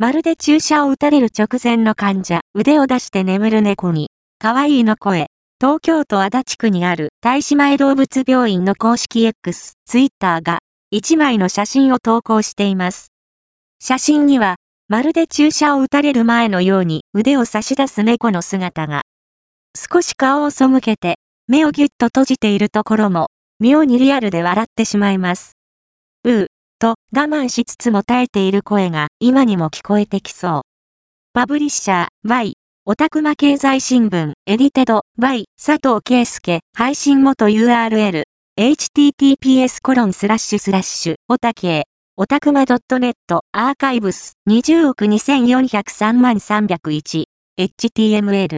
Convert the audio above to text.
まるで注射を打たれる直前の患者、腕を出して眠る猫に、可愛いの声。東京都足立区にある大島前動物病院の公式 X、ツイッターが、1枚の写真を投稿しています。写真には、まるで注射を打たれる前のように腕を差し出す猫の姿が。少し顔を背けて、目をぎゅっと閉じているところも、妙にリアルで笑ってしまいます。うー、と我慢しつつも耐えている声が今にも聞こえてきそう。パブリッシャー、Y、オタクマ経済新聞、エディテド、Y 佐藤圭介、配信元 URL、https コロンスラッシュスラッシュ、オタケオタクマ .net、アーカイブス、20億2403万301、html